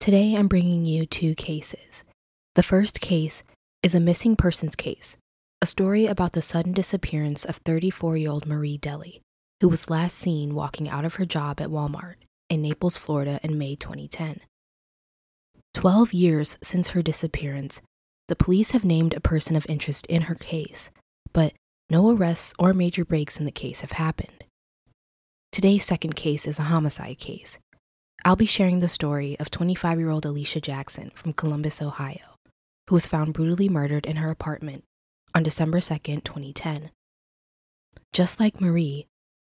Today, I'm bringing you two cases. The first case is a missing persons case, a story about the sudden disappearance of 34 year old Marie Delly, who was last seen walking out of her job at Walmart in Naples, Florida in May 2010. Twelve years since her disappearance, the police have named a person of interest in her case, but no arrests or major breaks in the case have happened. Today's second case is a homicide case. I'll be sharing the story of 25 year old Alicia Jackson from Columbus, Ohio, who was found brutally murdered in her apartment on December 2nd, 2010. Just like Marie,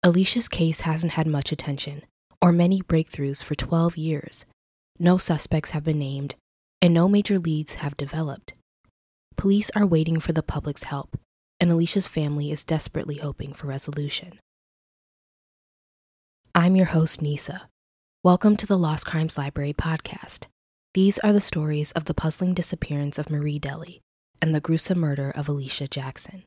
Alicia's case hasn't had much attention or many breakthroughs for 12 years. No suspects have been named, and no major leads have developed. Police are waiting for the public's help, and Alicia's family is desperately hoping for resolution. I'm your host, Nisa. Welcome to the Lost Crimes Library podcast. These are the stories of the puzzling disappearance of Marie Delly and the gruesome murder of Alicia Jackson.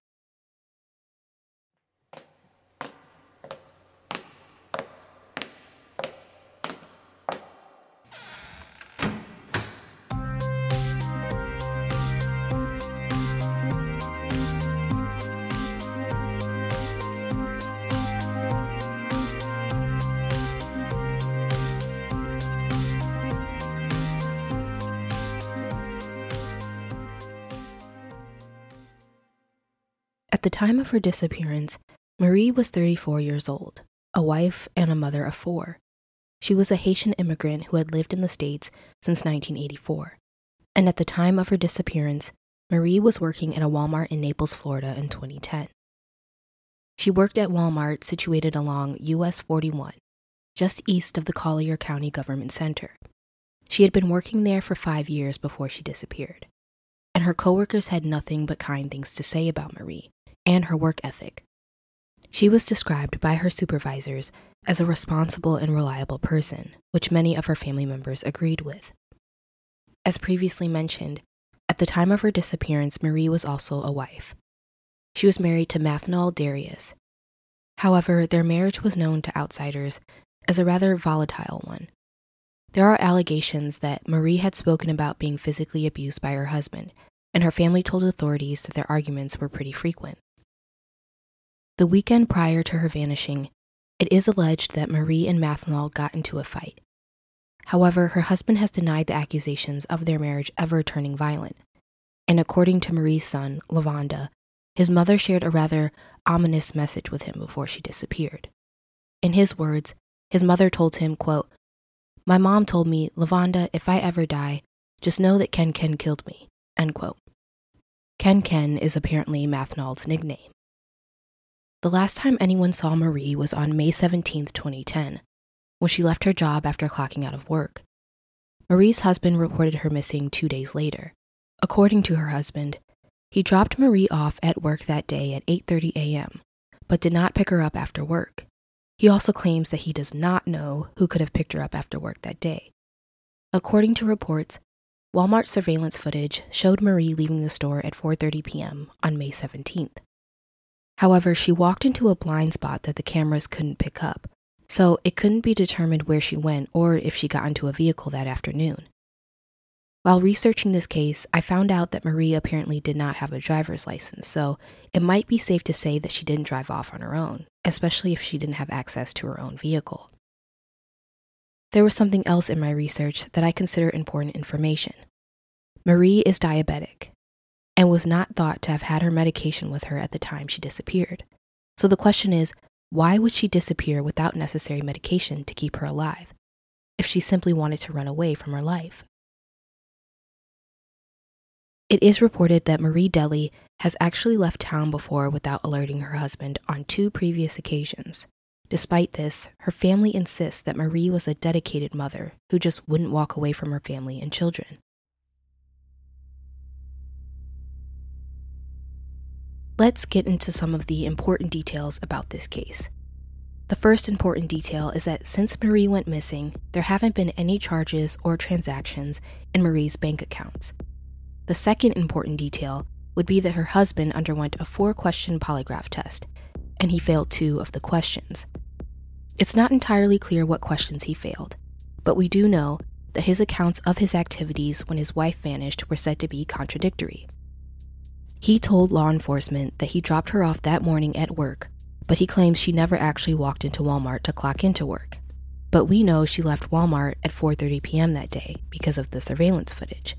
The time of her disappearance, Marie was 34 years old, a wife and a mother of four. She was a Haitian immigrant who had lived in the States since 1984. And at the time of her disappearance, Marie was working in a Walmart in Naples, Florida in 2010. She worked at Walmart situated along US 41, just east of the Collier County Government Center. She had been working there for five years before she disappeared, and her coworkers had nothing but kind things to say about Marie and her work ethic. She was described by her supervisors as a responsible and reliable person, which many of her family members agreed with. As previously mentioned, at the time of her disappearance, Marie was also a wife. She was married to Mathnall Darius. However, their marriage was known to outsiders as a rather volatile one. There are allegations that Marie had spoken about being physically abused by her husband, and her family told authorities that their arguments were pretty frequent. The weekend prior to her vanishing, it is alleged that Marie and Mathnall got into a fight. However, her husband has denied the accusations of their marriage ever turning violent. And according to Marie's son, Lavonda, his mother shared a rather ominous message with him before she disappeared. In his words, his mother told him, quote, My mom told me, Lavonda, if I ever die, just know that Ken Ken killed me, end quote. Ken Ken is apparently Mathnall's nickname. The last time anyone saw Marie was on May 17, 2010, when she left her job after clocking out of work. Marie's husband reported her missing two days later. According to her husband, he dropped Marie off at work that day at 8:30 a.m., but did not pick her up after work. He also claims that he does not know who could have picked her up after work that day. According to reports, Walmart surveillance footage showed Marie leaving the store at 4:30 p.m. on May 17th. However, she walked into a blind spot that the cameras couldn't pick up, so it couldn't be determined where she went or if she got into a vehicle that afternoon. While researching this case, I found out that Marie apparently did not have a driver's license, so it might be safe to say that she didn't drive off on her own, especially if she didn't have access to her own vehicle. there was something else in my research that I consider important information. Marie is diabetic and was not thought to have had her medication with her at the time she disappeared. So the question is why would she disappear without necessary medication to keep her alive if she simply wanted to run away from her life? It is reported that Marie Delly has actually left town before without alerting her husband on two previous occasions. Despite this, her family insists that Marie was a dedicated mother who just wouldn't walk away from her family and children. Let's get into some of the important details about this case. The first important detail is that since Marie went missing, there haven't been any charges or transactions in Marie's bank accounts. The second important detail would be that her husband underwent a four question polygraph test, and he failed two of the questions. It's not entirely clear what questions he failed, but we do know that his accounts of his activities when his wife vanished were said to be contradictory. He told law enforcement that he dropped her off that morning at work, but he claims she never actually walked into Walmart to clock into work. But we know she left Walmart at 4:30 p.m. that day because of the surveillance footage.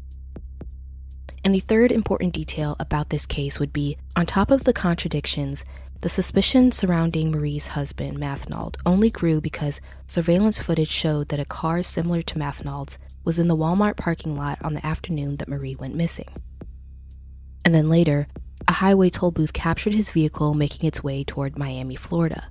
And the third important detail about this case would be on top of the contradictions, the suspicion surrounding Marie's husband, Mathnold, only grew because surveillance footage showed that a car similar to Mathnold's was in the Walmart parking lot on the afternoon that Marie went missing. And then later, a highway toll booth captured his vehicle making its way toward Miami, Florida.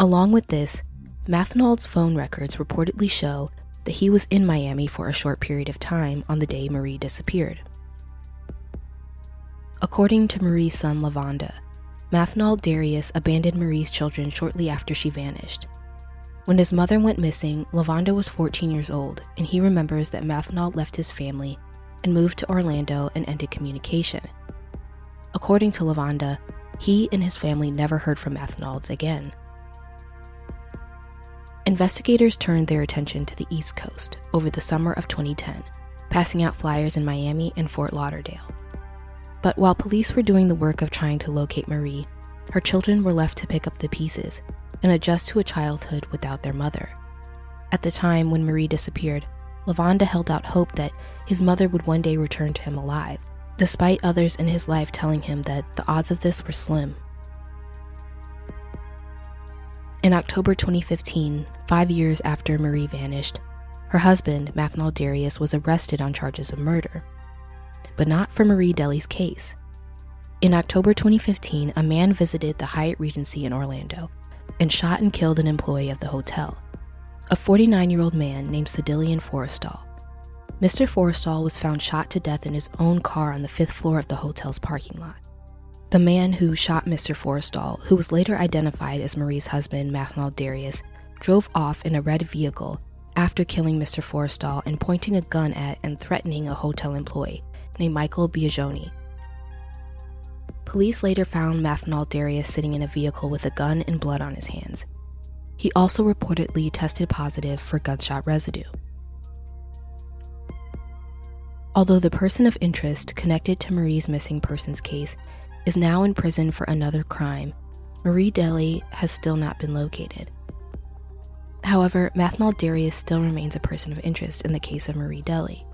Along with this, Mathnold's phone records reportedly show that he was in Miami for a short period of time on the day Marie disappeared. According to Marie's son Lavanda, Mathnold Darius abandoned Marie's children shortly after she vanished. When his mother went missing, Lavanda was 14 years old, and he remembers that Mathnold left his family and moved to Orlando and ended communication. According to Lavanda, he and his family never heard from Mathnold again. Investigators turned their attention to the East Coast over the summer of 2010, passing out flyers in Miami and Fort Lauderdale. But while police were doing the work of trying to locate Marie, her children were left to pick up the pieces and adjust to a childhood without their mother. At the time when Marie disappeared, Lavonda held out hope that his mother would one day return to him alive, despite others in his life telling him that the odds of this were slim. In October 2015, five years after Marie vanished, her husband, Mathnold Darius, was arrested on charges of murder but not for Marie Delly's case. In October 2015, a man visited the Hyatt Regency in Orlando and shot and killed an employee of the hotel, a 49 year old man named Sedillion Forrestal. Mr. Forrestal was found shot to death in his own car on the fifth floor of the hotel's parking lot. The man who shot Mr. Forrestal, who was later identified as Marie's husband, Mathnold Darius, drove off in a red vehicle after killing Mr. Forrestal and pointing a gun at and threatening a hotel employee, named Michael Biagioni. Police later found Mathnold Darius sitting in a vehicle with a gun and blood on his hands. He also reportedly tested positive for gunshot residue. Although the person of interest connected to Marie's missing persons case is now in prison for another crime, Marie Delly has still not been located. However, Mathnold Darius still remains a person of interest in the case of Marie Delly.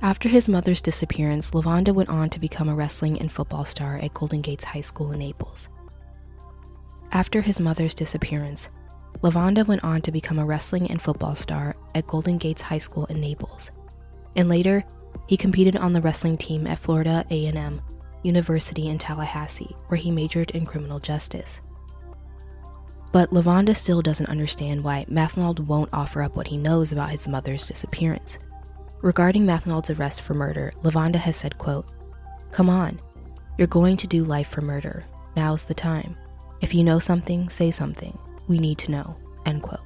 After his mother's disappearance, Lavonda went on to become a wrestling and football star at Golden Gates High School in Naples. After his mother's disappearance, Lavonda went on to become a wrestling and football star at Golden Gates High School in Naples. And later, he competed on the wrestling team at Florida A&M University in Tallahassee, where he majored in criminal justice. But Lavonda still doesn't understand why Mathnold won't offer up what he knows about his mother's disappearance. Regarding Mathnold's arrest for murder, Lavonda has said, quote, Come on, you're going to do life for murder. Now's the time. If you know something, say something. We need to know, end quote.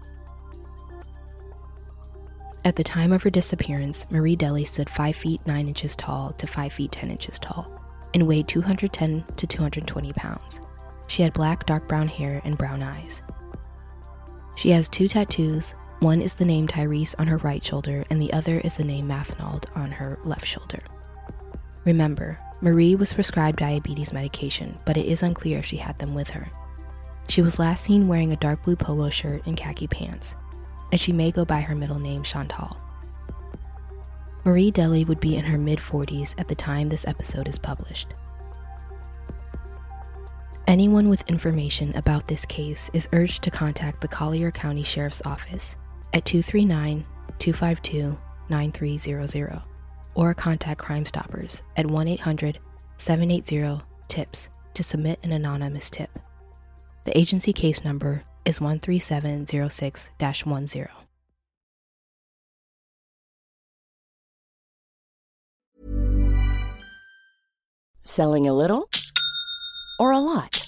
At the time of her disappearance, Marie Delly stood 5 feet 9 inches tall to 5 feet 10 inches tall and weighed 210 to 220 pounds. She had black, dark brown hair and brown eyes. She has two tattoos, one is the name Tyrese on her right shoulder, and the other is the name Mathnold on her left shoulder. Remember, Marie was prescribed diabetes medication, but it is unclear if she had them with her. She was last seen wearing a dark blue polo shirt and khaki pants, and she may go by her middle name Chantal. Marie Delly would be in her mid 40s at the time this episode is published. Anyone with information about this case is urged to contact the Collier County Sheriff's Office at 239 252 9300 or contact Crime Stoppers at 1 800 780 TIPS to submit an anonymous tip. The agency case number is 13706 10. Selling a little or a lot?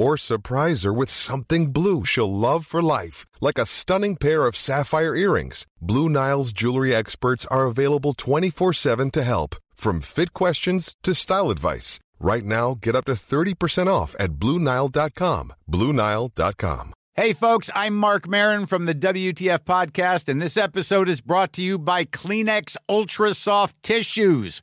Or surprise her with something blue she'll love for life, like a stunning pair of sapphire earrings. Blue Nile's jewelry experts are available 24 7 to help, from fit questions to style advice. Right now, get up to 30% off at BlueNile.com. BlueNile.com. Hey, folks, I'm Marc Maron from the WTF Podcast, and this episode is brought to you by Kleenex Ultra Soft Tissues,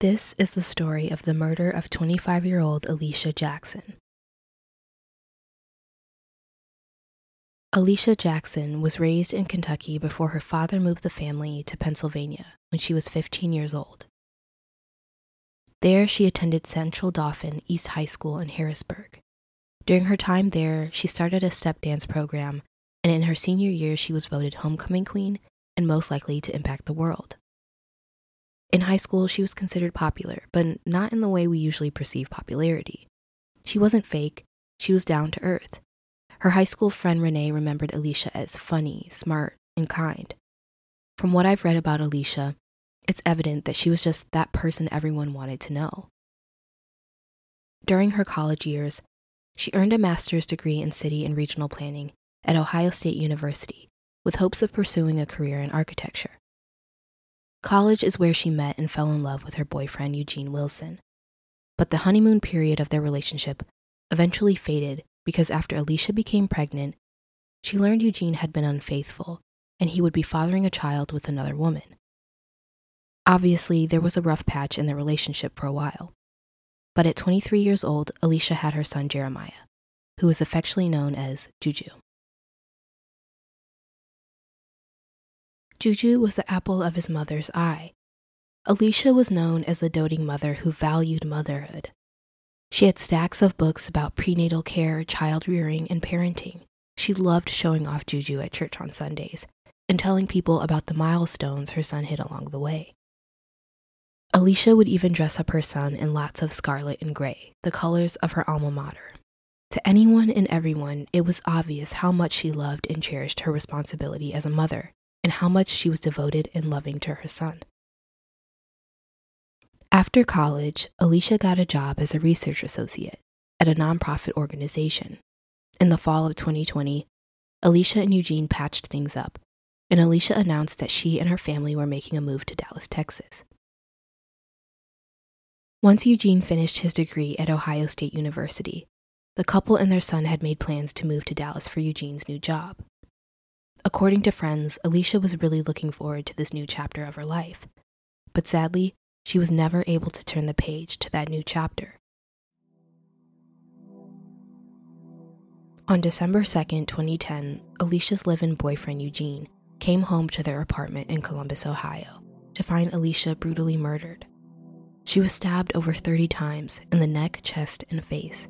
This is the story of the murder of 25 year old Alicia Jackson. Alicia Jackson was raised in Kentucky before her father moved the family to Pennsylvania when she was 15 years old. There, she attended Central Dauphin East High School in Harrisburg. During her time there, she started a step dance program, and in her senior year, she was voted homecoming queen and most likely to impact the world. In high school, she was considered popular, but not in the way we usually perceive popularity. She wasn't fake, she was down to earth. Her high school friend Renee remembered Alicia as funny, smart, and kind. From what I've read about Alicia, it's evident that she was just that person everyone wanted to know. During her college years, she earned a master's degree in city and regional planning at Ohio State University with hopes of pursuing a career in architecture. College is where she met and fell in love with her boyfriend, Eugene Wilson. But the honeymoon period of their relationship eventually faded because after Alicia became pregnant, she learned Eugene had been unfaithful and he would be fathering a child with another woman. Obviously, there was a rough patch in their relationship for a while. But at 23 years old, Alicia had her son Jeremiah, who was affectionately known as Juju. Juju was the apple of his mother's eye. Alicia was known as the doting mother who valued motherhood. She had stacks of books about prenatal care, child rearing, and parenting. She loved showing off Juju at church on Sundays and telling people about the milestones her son hit along the way. Alicia would even dress up her son in lots of scarlet and gray, the colors of her alma mater. To anyone and everyone, it was obvious how much she loved and cherished her responsibility as a mother and how much she was devoted and loving to her son. After college, Alicia got a job as a research associate at a nonprofit organization. In the fall of 2020, Alicia and Eugene patched things up, and Alicia announced that she and her family were making a move to Dallas, Texas. Once Eugene finished his degree at Ohio State University, the couple and their son had made plans to move to Dallas for Eugene's new job. According to friends, Alicia was really looking forward to this new chapter of her life. But sadly, she was never able to turn the page to that new chapter. On December 2nd, 2010, Alicia's live in boyfriend Eugene came home to their apartment in Columbus, Ohio, to find Alicia brutally murdered. She was stabbed over 30 times in the neck, chest, and face,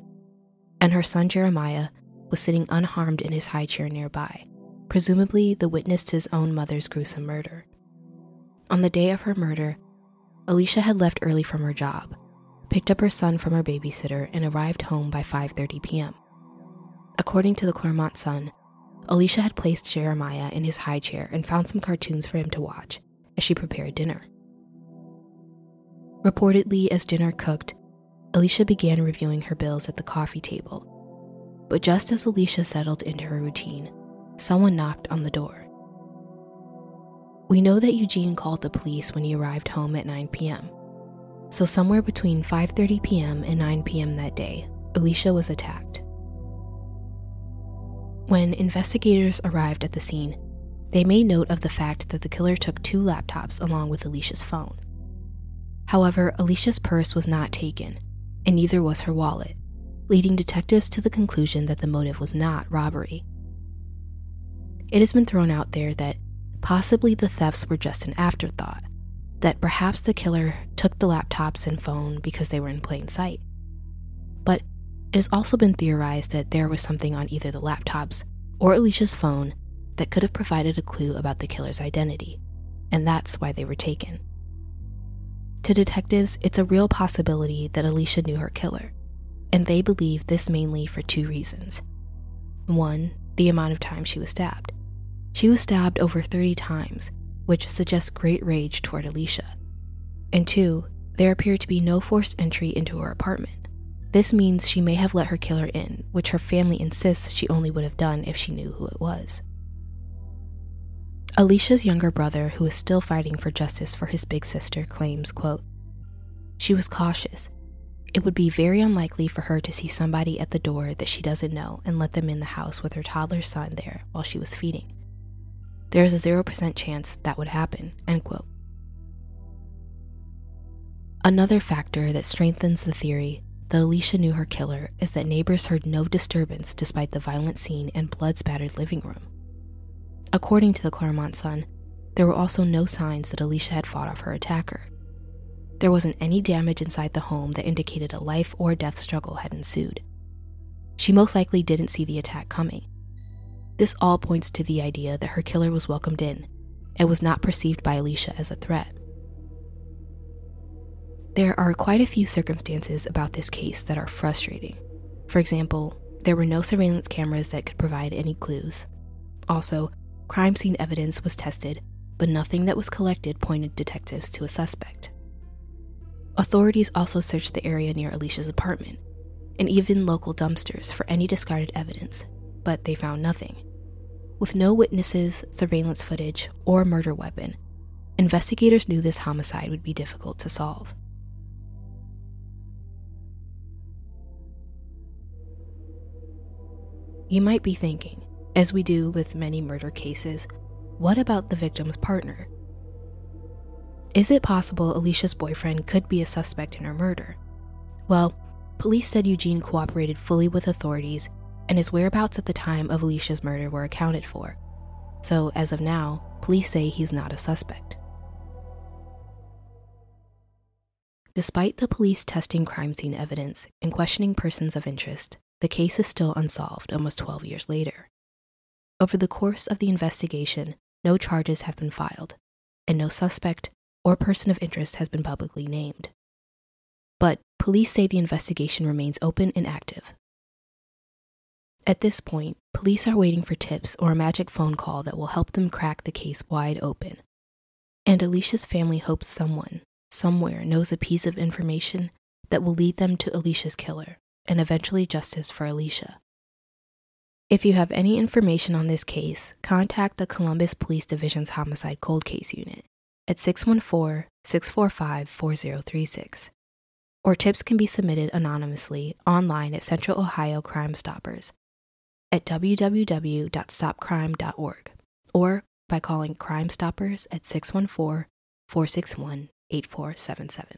and her son Jeremiah was sitting unharmed in his high chair nearby, presumably the witness to his own mother's gruesome murder. On the day of her murder, Alicia had left early from her job, picked up her son from her babysitter, and arrived home by 5:30 p.m. According to the Clermont Sun, Alicia had placed Jeremiah in his high chair and found some cartoons for him to watch as she prepared dinner. Reportedly, as dinner cooked, Alicia began reviewing her bills at the coffee table. But just as Alicia settled into her routine, someone knocked on the door. We know that Eugene called the police when he arrived home at 9 p.m. So somewhere between 5:30 p.m. and 9 p.m. that day, Alicia was attacked. When investigators arrived at the scene, they made note of the fact that the killer took two laptops along with Alicia's phone. However, Alicia's purse was not taken, and neither was her wallet, leading detectives to the conclusion that the motive was not robbery. It has been thrown out there that possibly the thefts were just an afterthought, that perhaps the killer took the laptops and phone because they were in plain sight. But it has also been theorized that there was something on either the laptops or Alicia's phone that could have provided a clue about the killer's identity, and that's why they were taken. To detectives, it's a real possibility that Alicia knew her killer, and they believe this mainly for two reasons. One, the amount of time she was stabbed. She was stabbed over 30 times, which suggests great rage toward Alicia. And two, there appeared to be no forced entry into her apartment. This means she may have let her killer in, which her family insists she only would have done if she knew who it was. Alicia's younger brother, who is still fighting for justice for his big sister, claims, quote, She was cautious. It would be very unlikely for her to see somebody at the door that she doesn't know and let them in the house with her toddler son there while she was feeding. There is a 0% chance that would happen, end quote. Another factor that strengthens the theory that Alicia knew her killer is that neighbors heard no disturbance despite the violent scene and blood spattered living room. According to the Clermont Sun, there were also no signs that Alicia had fought off her attacker. There wasn't any damage inside the home that indicated a life or death struggle had ensued. She most likely didn't see the attack coming. This all points to the idea that her killer was welcomed in and was not perceived by Alicia as a threat. There are quite a few circumstances about this case that are frustrating. For example, there were no surveillance cameras that could provide any clues. Also, Crime scene evidence was tested, but nothing that was collected pointed detectives to a suspect. Authorities also searched the area near Alicia's apartment and even local dumpsters for any discarded evidence, but they found nothing. With no witnesses, surveillance footage, or murder weapon, investigators knew this homicide would be difficult to solve. You might be thinking, as we do with many murder cases, what about the victim's partner? Is it possible Alicia's boyfriend could be a suspect in her murder? Well, police said Eugene cooperated fully with authorities and his whereabouts at the time of Alicia's murder were accounted for. So, as of now, police say he's not a suspect. Despite the police testing crime scene evidence and questioning persons of interest, the case is still unsolved almost 12 years later. Over the course of the investigation, no charges have been filed, and no suspect or person of interest has been publicly named. But police say the investigation remains open and active. At this point, police are waiting for tips or a magic phone call that will help them crack the case wide open. And Alicia's family hopes someone, somewhere, knows a piece of information that will lead them to Alicia's killer and eventually justice for Alicia. If you have any information on this case, contact the Columbus Police Division's Homicide Cold Case Unit at 614 645 4036. Or tips can be submitted anonymously online at Central Ohio Crime Stoppers at www.stopcrime.org or by calling Crime Stoppers at 614 461 8477.